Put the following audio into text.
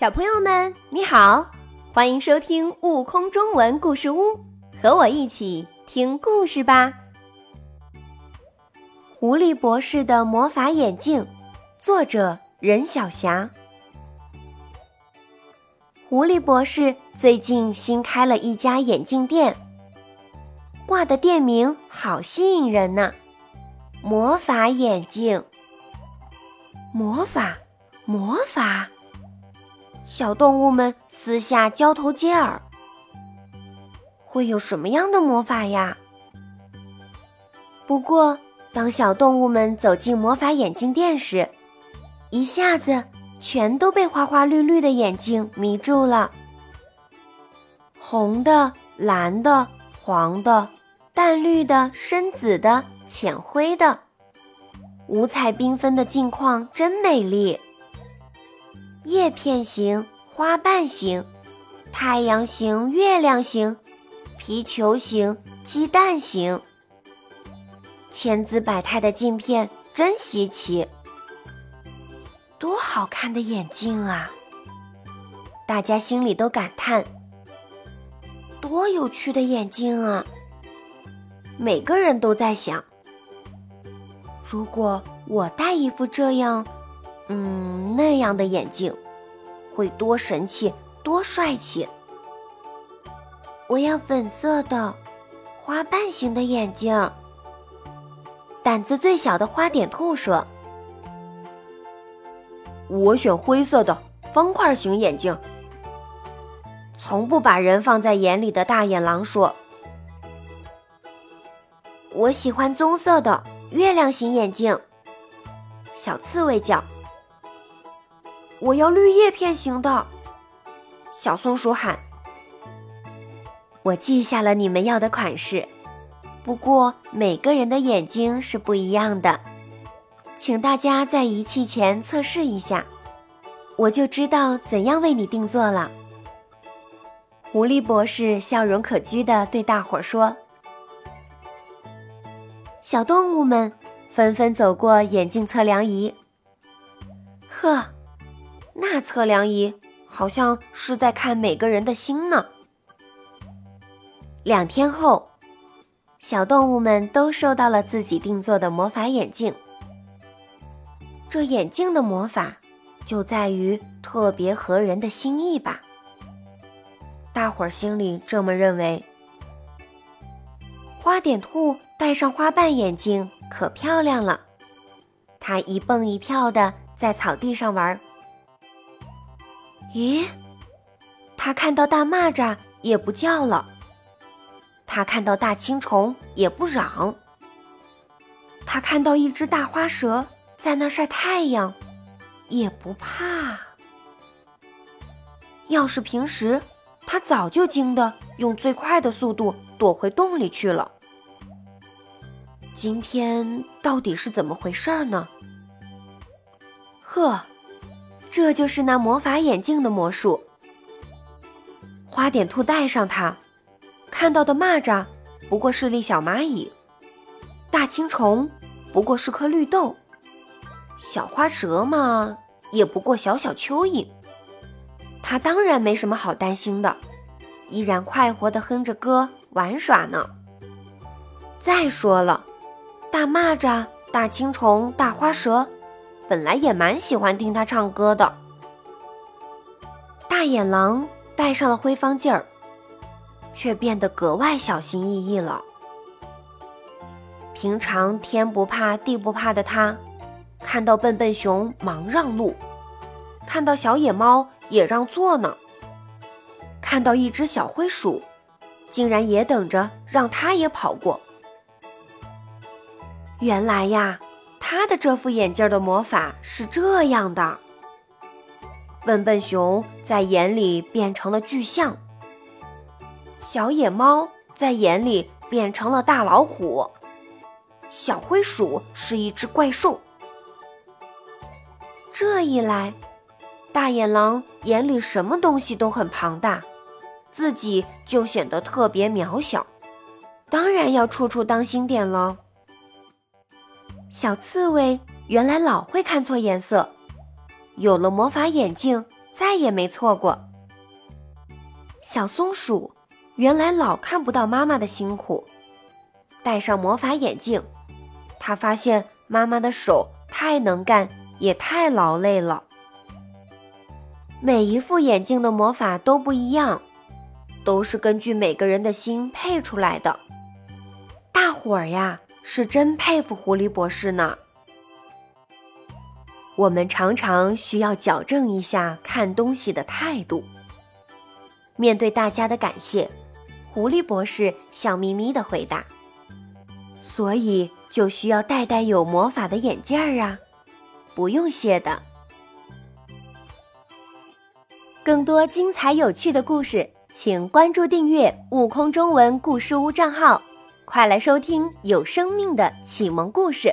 小朋友们，你好，欢迎收听《悟空中文故事屋》，和我一起听故事吧。狐狸博士的魔法眼镜，作者任晓霞。狐狸博士最近新开了一家眼镜店，挂的店名好吸引人呢，“魔法眼镜”。魔法，魔法。小动物们私下交头接耳，会有什么样的魔法呀？不过，当小动物们走进魔法眼镜店时，一下子全都被花花绿绿的眼睛迷住了。红的、蓝的、黄的、淡绿的、深紫的、浅灰的，五彩缤纷的镜框真美丽。叶片形、花瓣形、太阳形、月亮形、皮球形、鸡蛋形，千姿百态的镜片真稀奇。多好看的眼镜啊！大家心里都感叹：多有趣的眼镜啊！每个人都在想：如果我戴一副这样……嗯，那样的眼镜会多神气，多帅气！我要粉色的花瓣形的眼镜。胆子最小的花点兔说：“我选灰色的方块型眼镜。”从不把人放在眼里的大眼狼说：“我喜欢棕色的月亮形眼镜。”小刺猬叫。我要绿叶片型的，小松鼠喊：“我记下了你们要的款式，不过每个人的眼睛是不一样的，请大家在仪器前测试一下，我就知道怎样为你定做了。”狐狸博士笑容可掬地对大伙儿说：“小动物们纷纷走过眼镜测量仪，呵。”那测量仪好像是在看每个人的心呢。两天后，小动物们都收到了自己定做的魔法眼镜。这眼镜的魔法就在于特别合人的心意吧？大伙儿心里这么认为。花点兔戴上花瓣眼镜可漂亮了，它一蹦一跳的在草地上玩。咦，他看到大蚂蚱也不叫了，他看到大青虫也不嚷，他看到一只大花蛇在那晒太阳，也不怕。要是平时，他早就惊得用最快的速度躲回洞里去了。今天到底是怎么回事呢？呵。这就是那魔法眼镜的魔术。花点兔戴上它，看到的蚂蚱不过是粒小蚂蚁，大青虫不过是颗绿豆，小花蛇嘛也不过小小蚯蚓。它当然没什么好担心的，依然快活地哼着歌玩耍呢。再说了，大蚂蚱、大青虫、大花蛇。本来也蛮喜欢听他唱歌的。大野狼戴上了灰方镜儿，却变得格外小心翼翼了。平常天不怕地不怕的他，看到笨笨熊忙让路，看到小野猫也让座呢，看到一只小灰鼠，竟然也等着让它也跑过。原来呀。他的这副眼镜的魔法是这样的：笨笨熊在眼里变成了巨象，小野猫在眼里变成了大老虎，小灰鼠是一只怪兽。这一来，大野狼眼里什么东西都很庞大，自己就显得特别渺小，当然要处处当心点了。小刺猬原来老会看错颜色，有了魔法眼镜，再也没错过。小松鼠原来老看不到妈妈的辛苦，戴上魔法眼镜，它发现妈妈的手太能干，也太劳累了。每一副眼镜的魔法都不一样，都是根据每个人的心配出来的。大伙儿呀，是真佩服狐狸博士呢。我们常常需要矫正一下看东西的态度。面对大家的感谢，狐狸博士笑眯眯的回答：“所以就需要戴戴有魔法的眼镜儿啊，不用谢的。”更多精彩有趣的故事，请关注订阅“悟空中文故事屋”账号，快来收听有生命的启蒙故事。